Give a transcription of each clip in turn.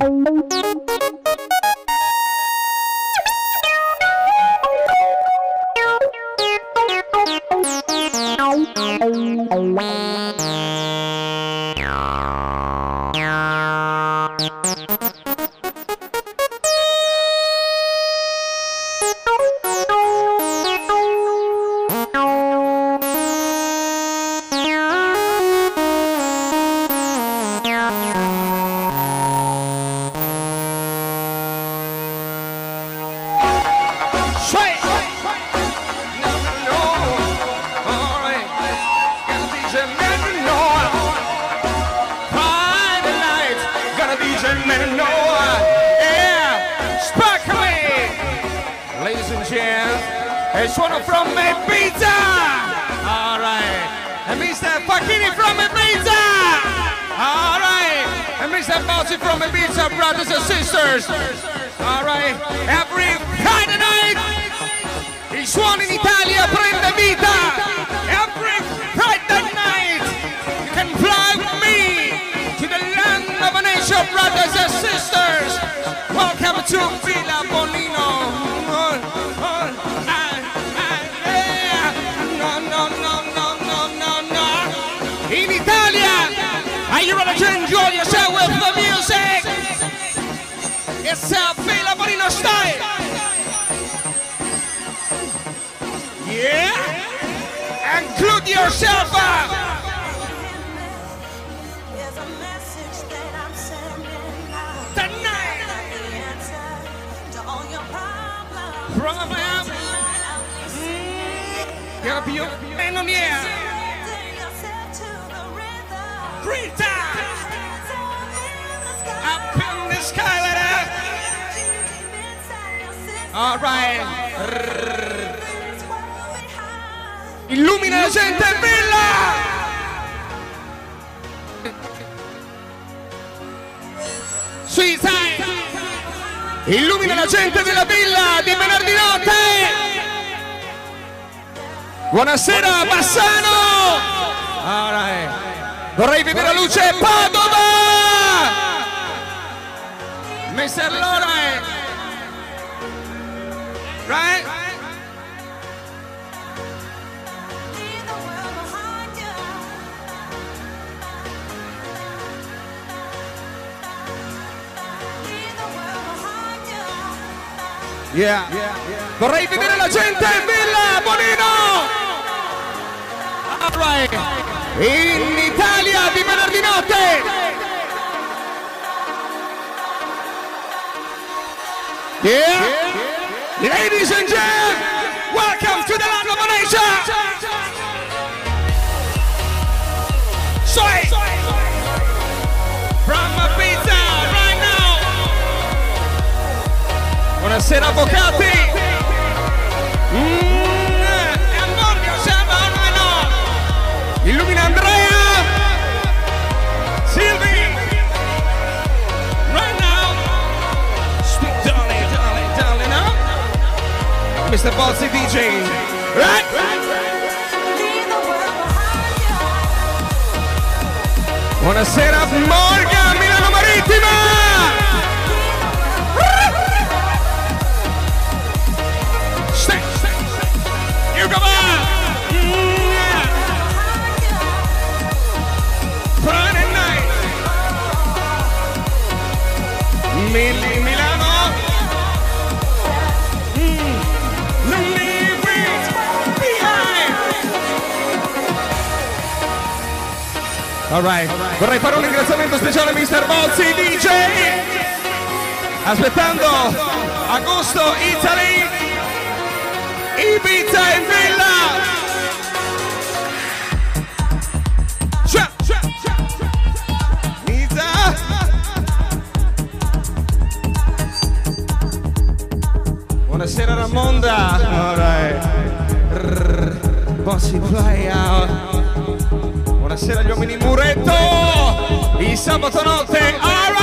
Thank you. Mr. Lawrence. Right? Yeah. Yeah, yeah. Vorrei vedere la gente in villa, Bonino! All right. In Italia di venerdì notte! Yeah. yeah. Ladies and gentlemen, welcome to the land of Malaysia. Soy. Brahma Pizza right now. Buonasera, Bocati. Mr. Bossy DJ. Right? Buonasera, Morgan! Alright. Alright. Vorrei fare un ringraziamento speciale a Mr. Bozzi DJ. Aspettando Agosto Italy. Ibiza e Villa. Buonasera Ramonda. All right. Bossy play out sera gli uomini muretto, il sabato notte, alright!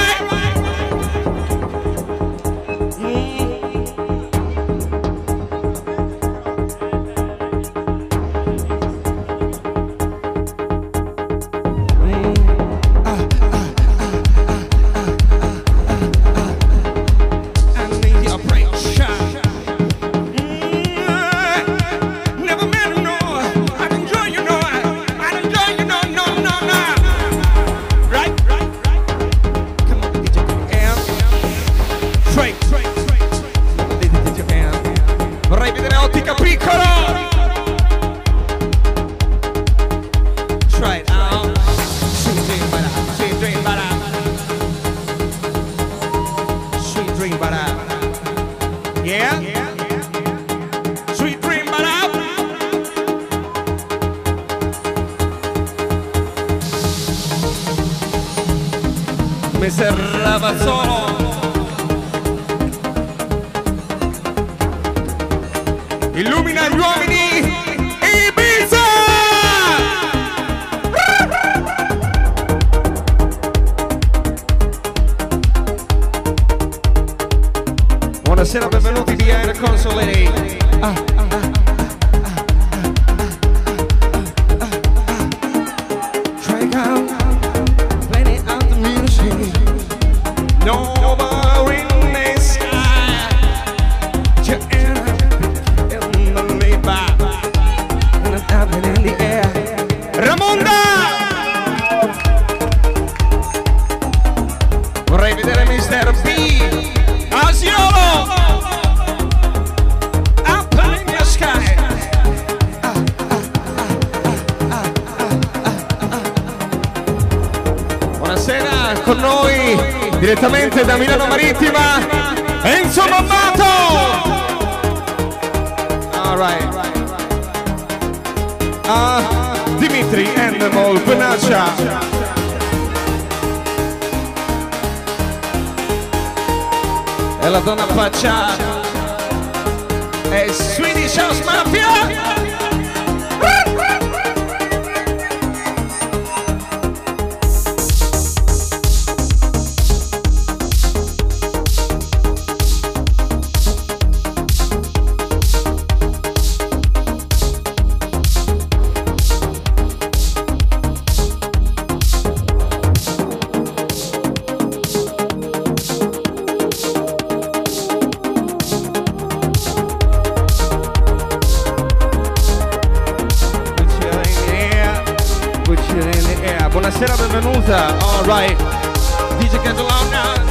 Buonasera, benvenuta. All right. DJ Catalan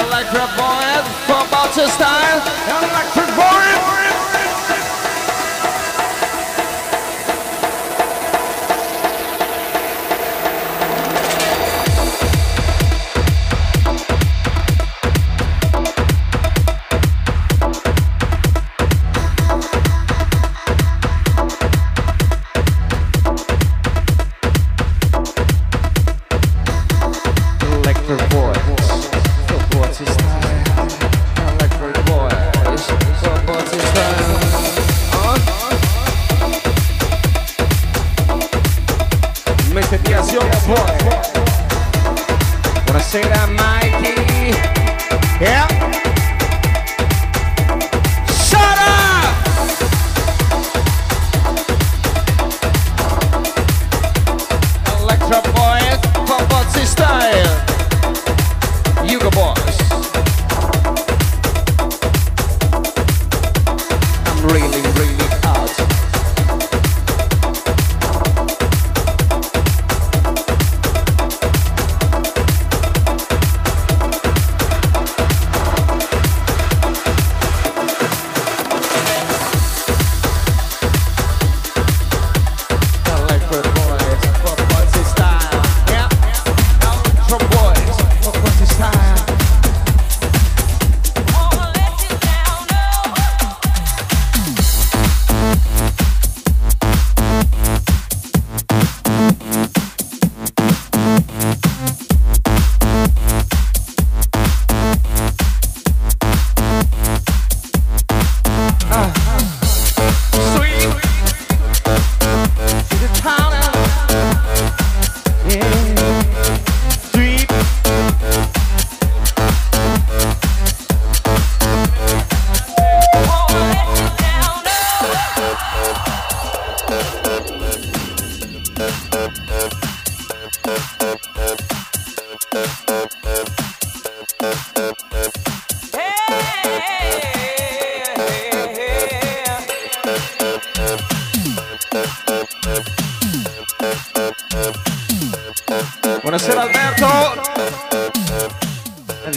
style. Electric boy, for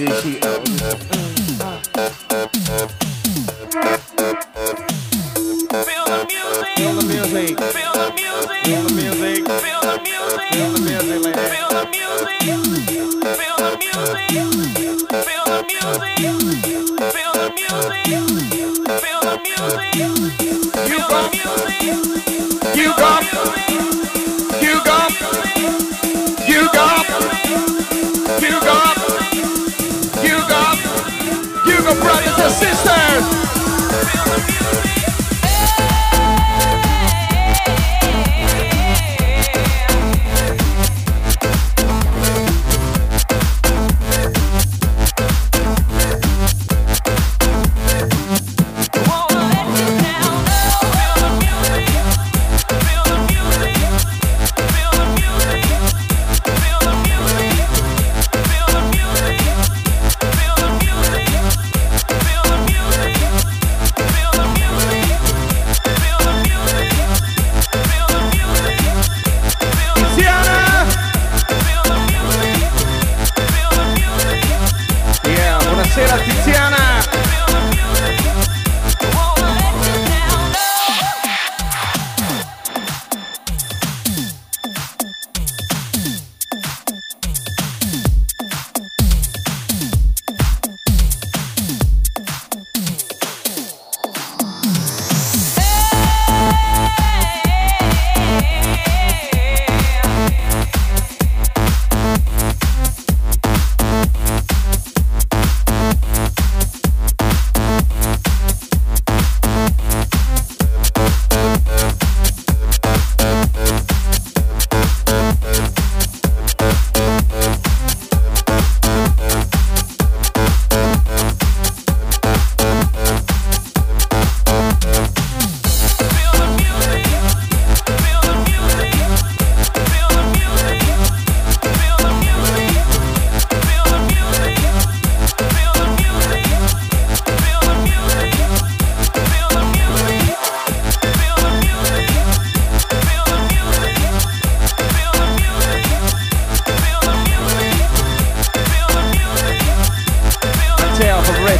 DTO. Sisters.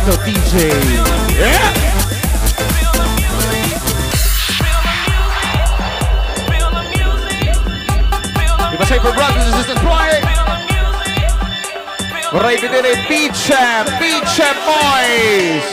Ghetto DJ. Yeah. Vorrei vedere Beach Beach Boys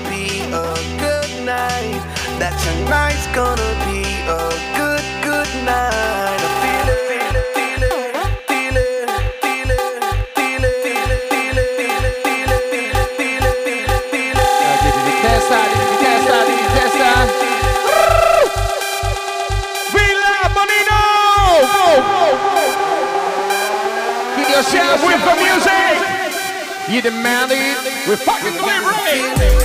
shout with the music. You demand it, We're fucking deliver.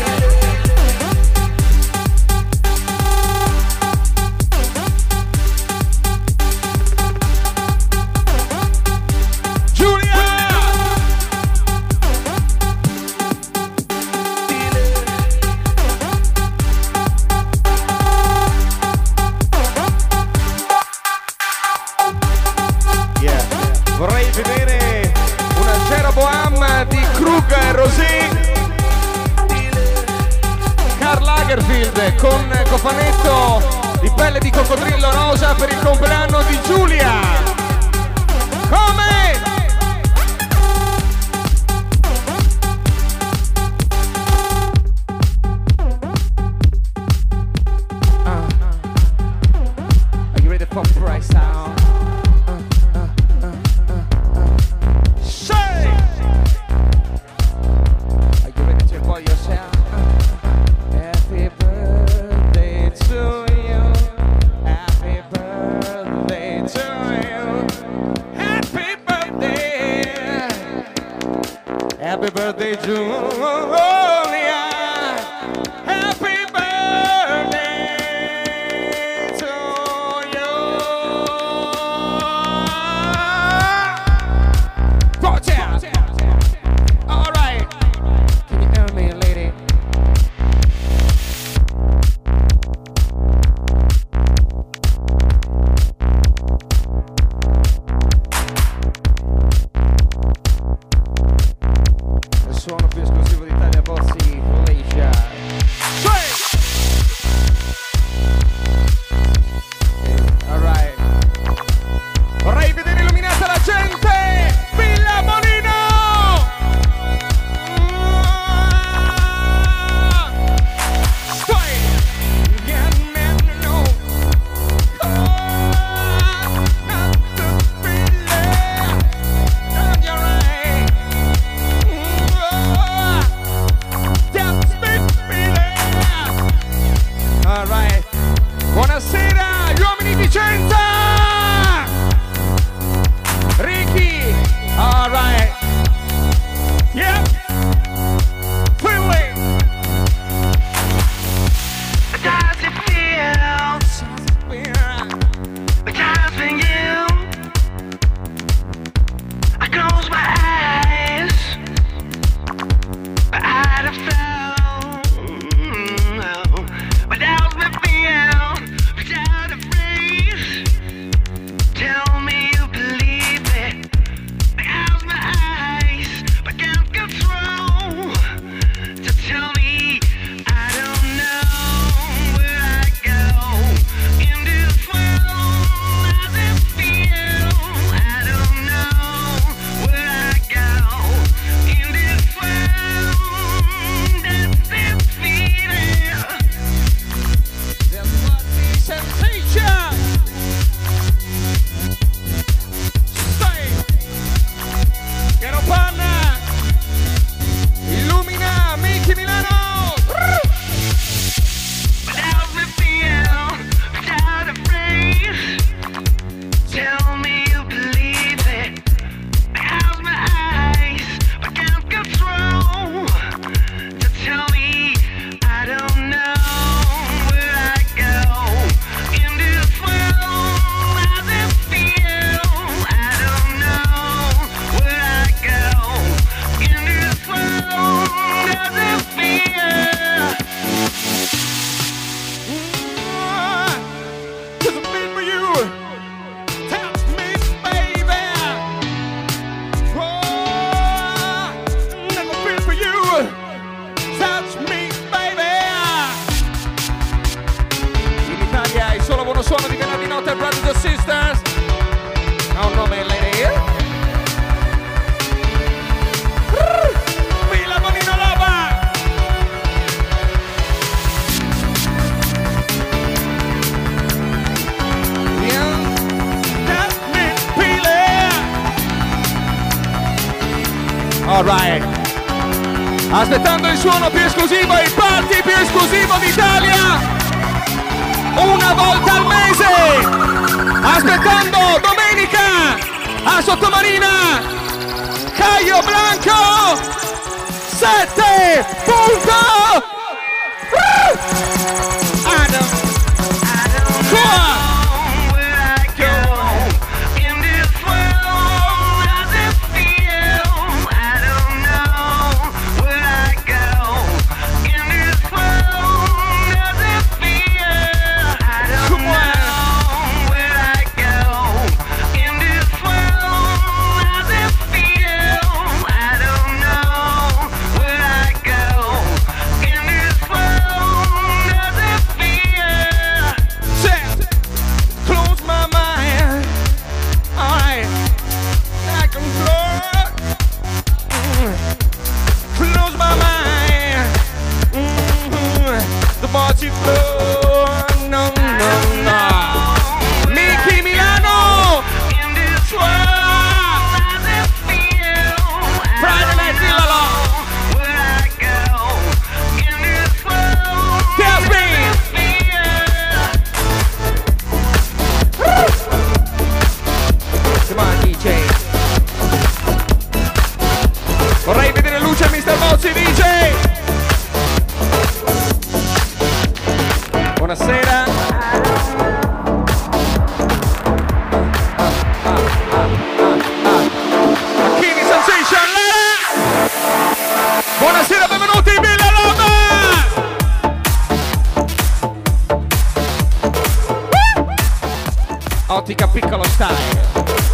Ottica piccolo style.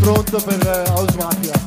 pronto per eh, House Mafia.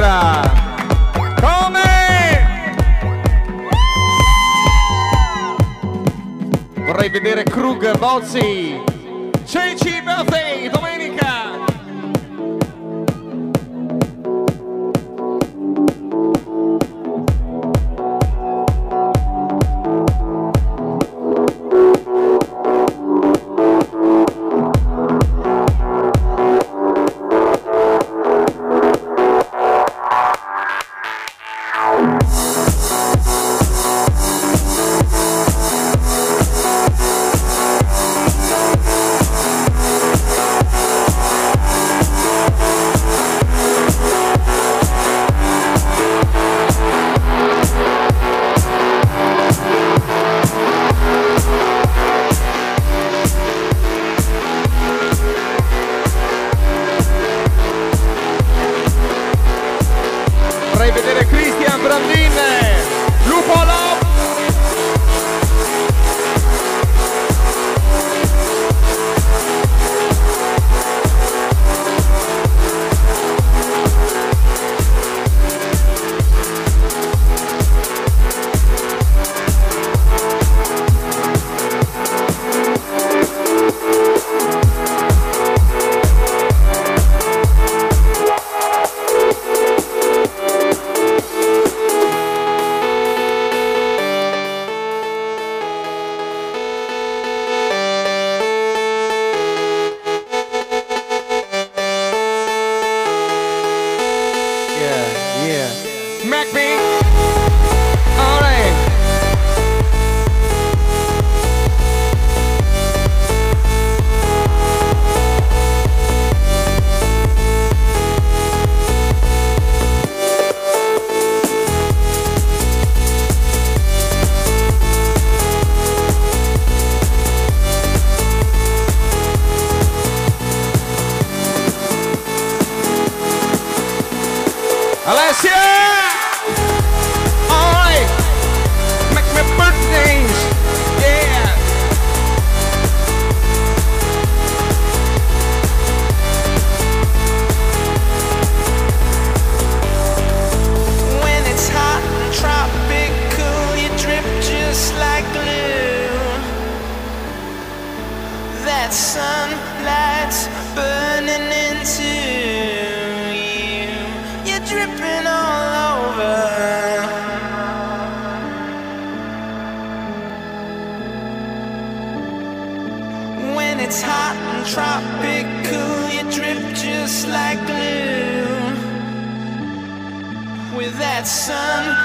destra. Come? Vorrei vedere Krug, Bozzi. JC Birthday, domenica.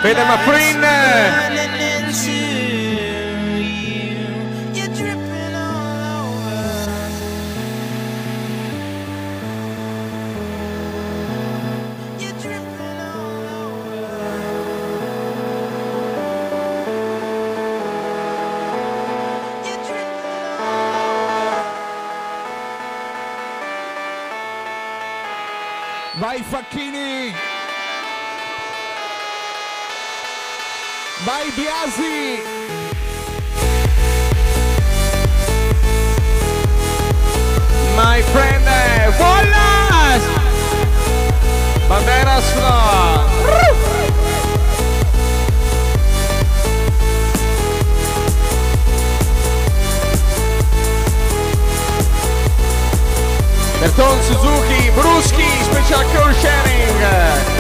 Bene, ma frente. Tomasi! My friend eh, Wallace! Banderas Floor! Berton Suzuki, Bruschi, Special Cure Sharing!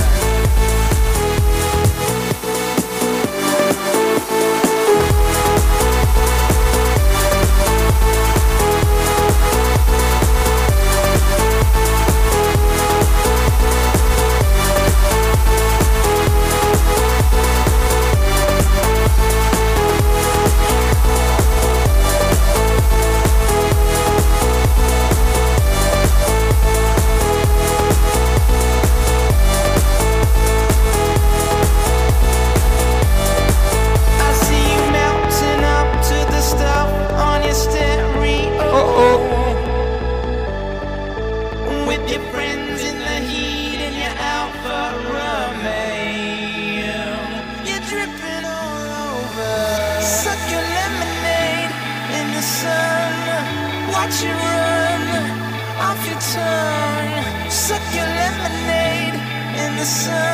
listen.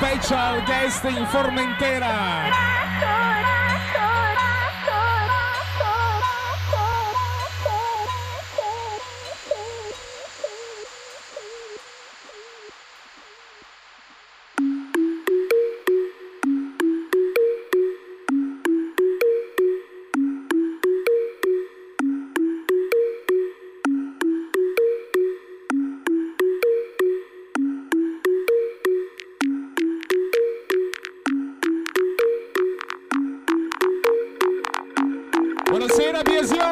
Special Guest in Formentera. Yeah.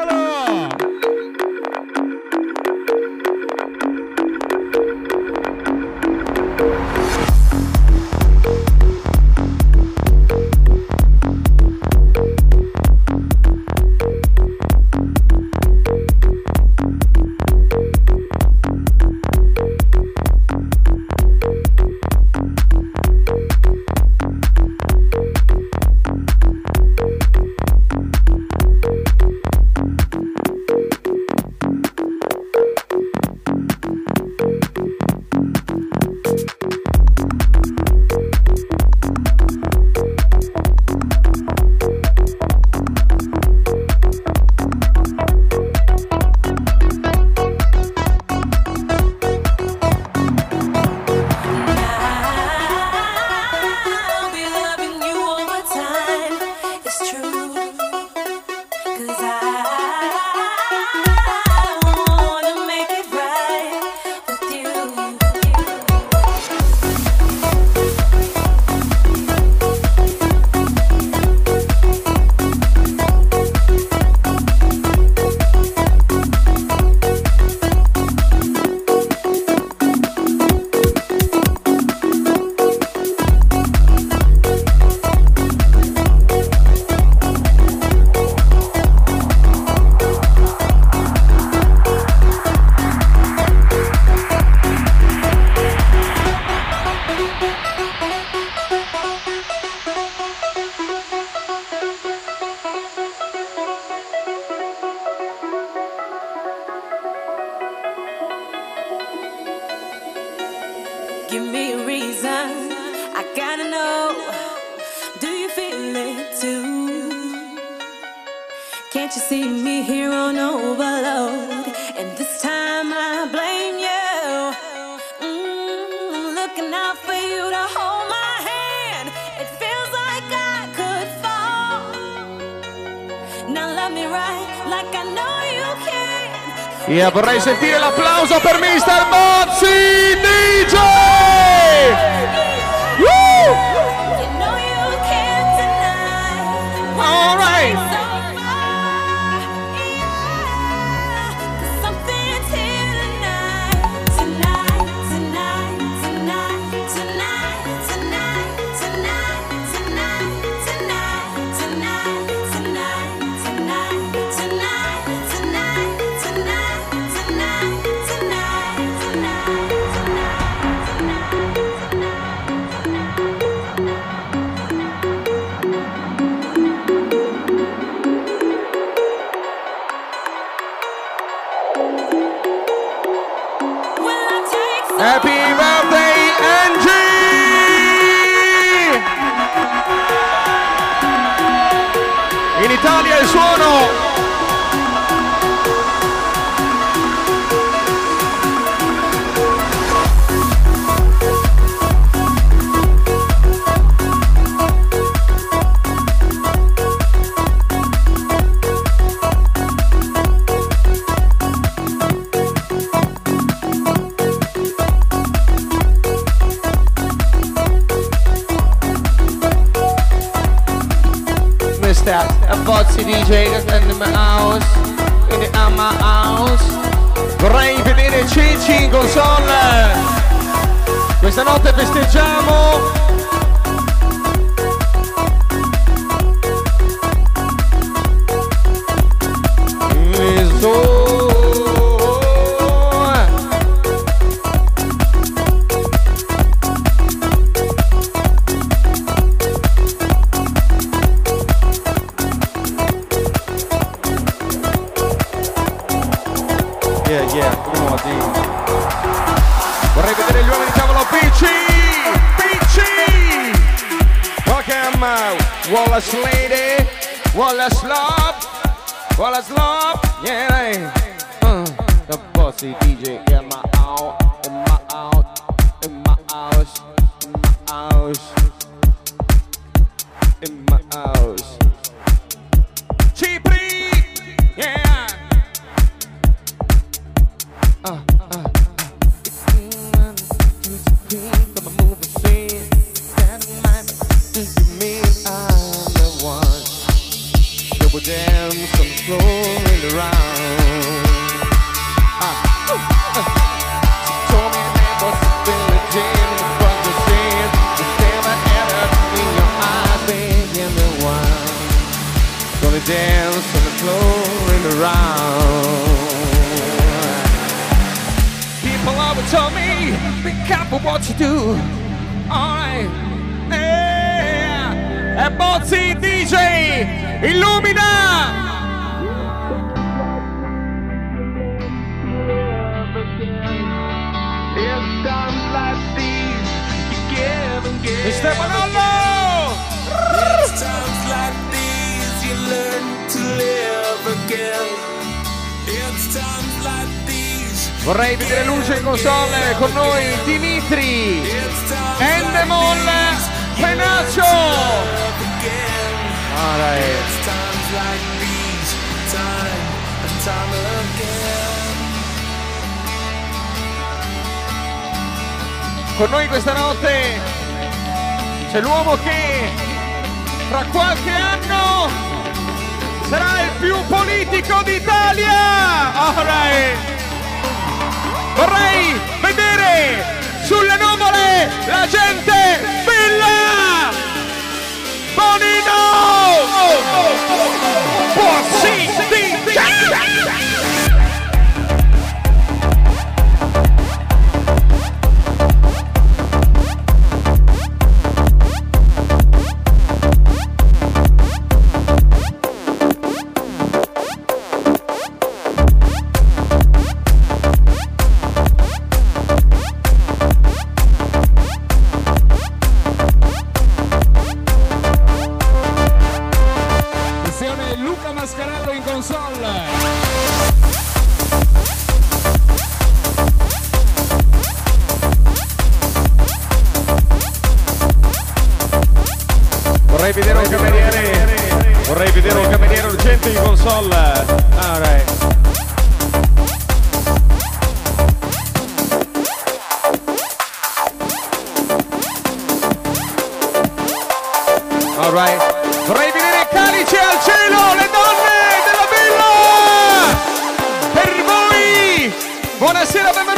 Vorrei sentire l'applauso per Mr. Mozzi DJ! for what you do. Alright. Yeah. E Bozzi DJ illumina! Vorrei vedere luce in console con noi Dimitri Endemol Penaccio. Ah, dai. Con noi questa notte c'è l'uomo che tra qualche anno sarà il più politico d'Italia. Ah, All right vorrei vedere sulle nuvole la gente bella! Bonino! Oh, oh, oh, Buon sì, sì, sì, Alright. Vorrei vedere calici al cielo, le donne della villa! Per voi! Buonasera, benvenuti!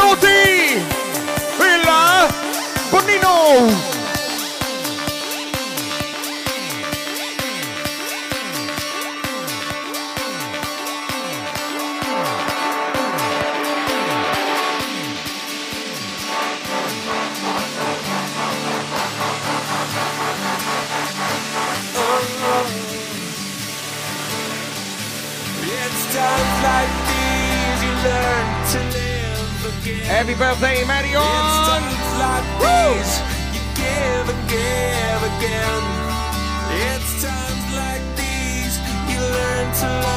Happy birthday, Marion! It's like you give and give again. It's times like these you learn to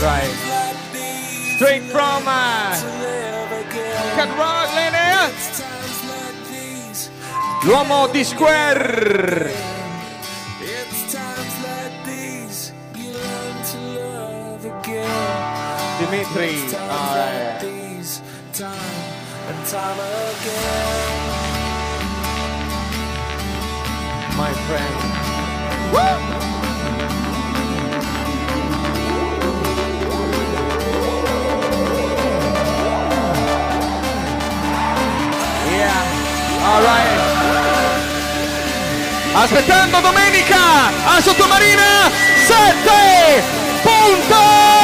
right. Straight from uh, Cat Rock. L'uomo di Square. Dimitri. All right. My friend. Yeah. Aspettando domenica a Sottomarina 7 punto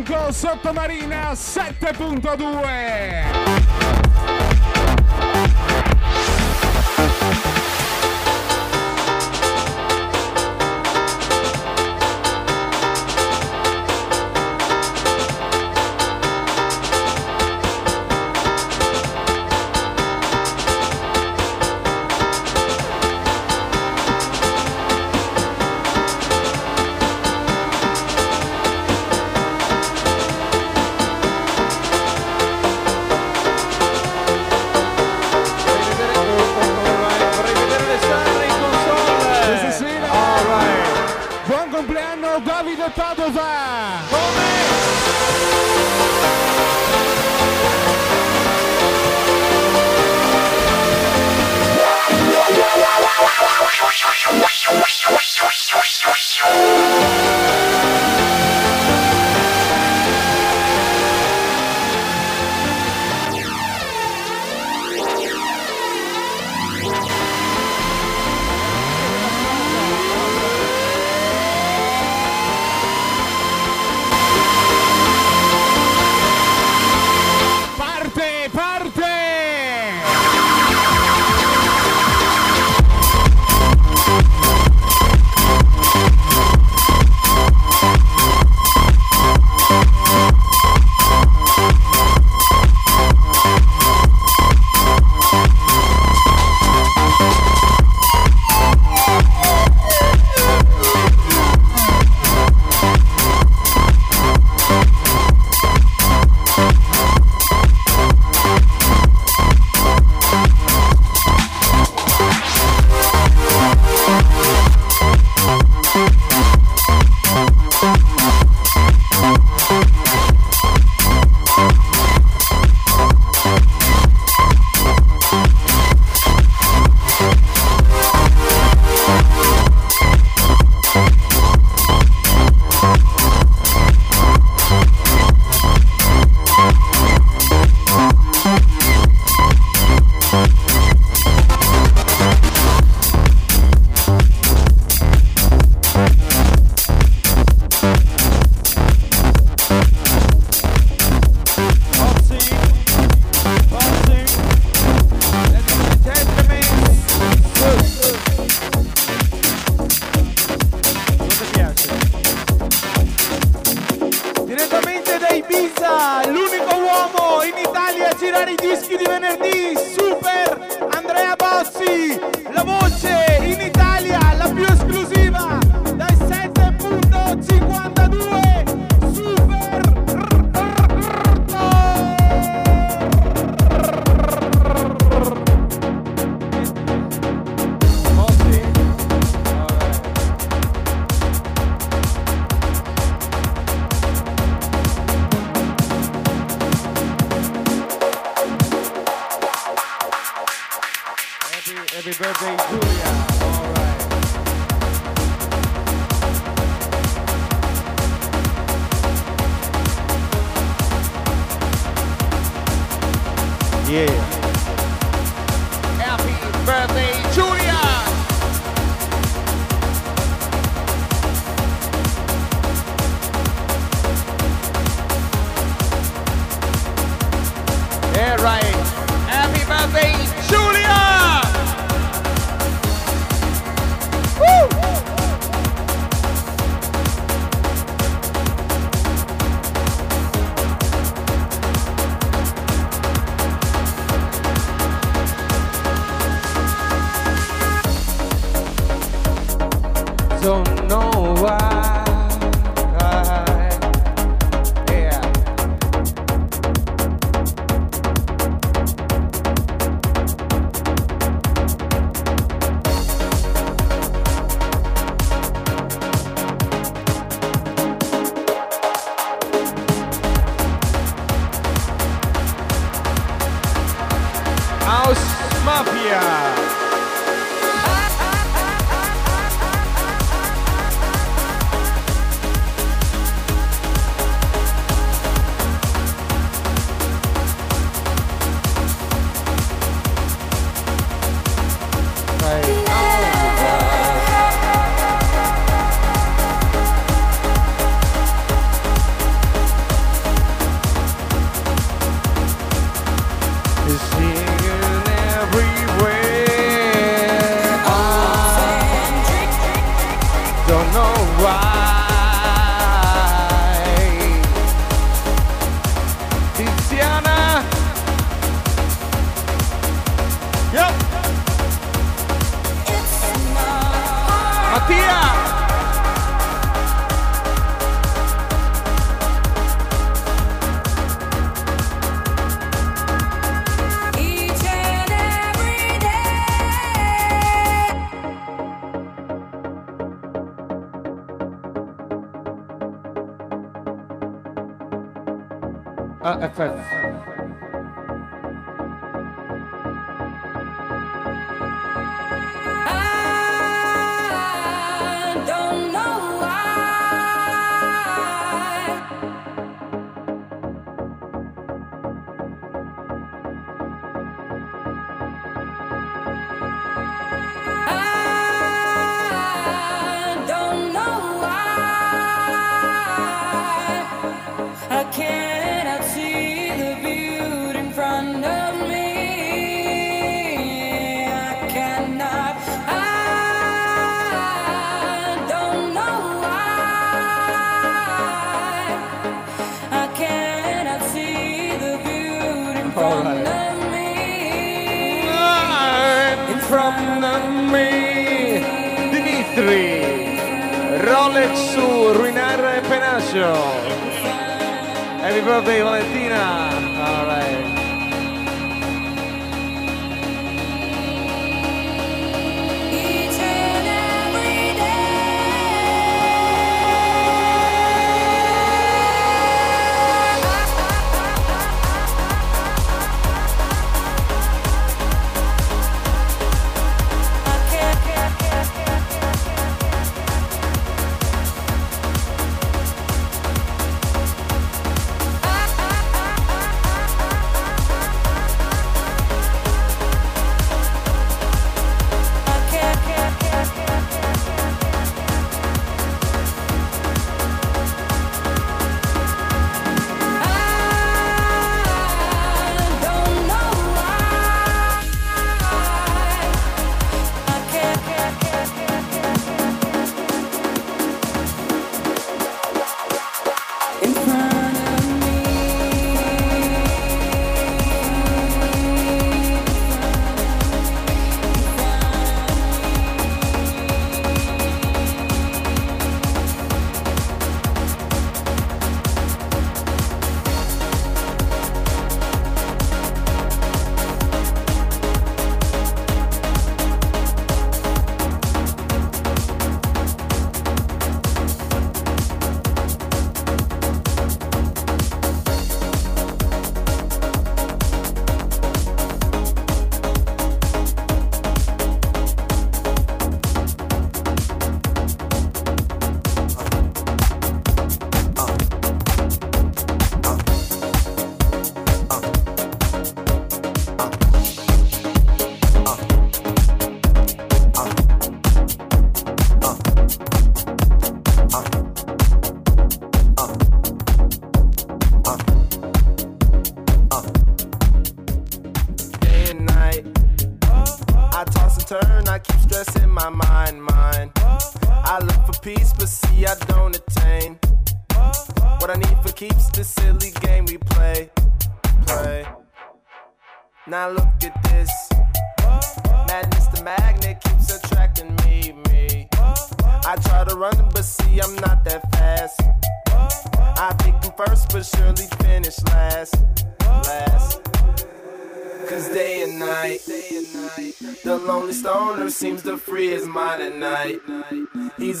Caio Blanco Sottomarina 7.2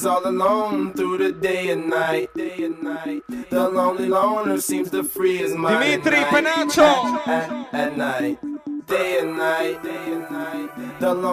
He's all alone through the day and night. Day and night. The lonely loner seems to free his mind. Dimitri at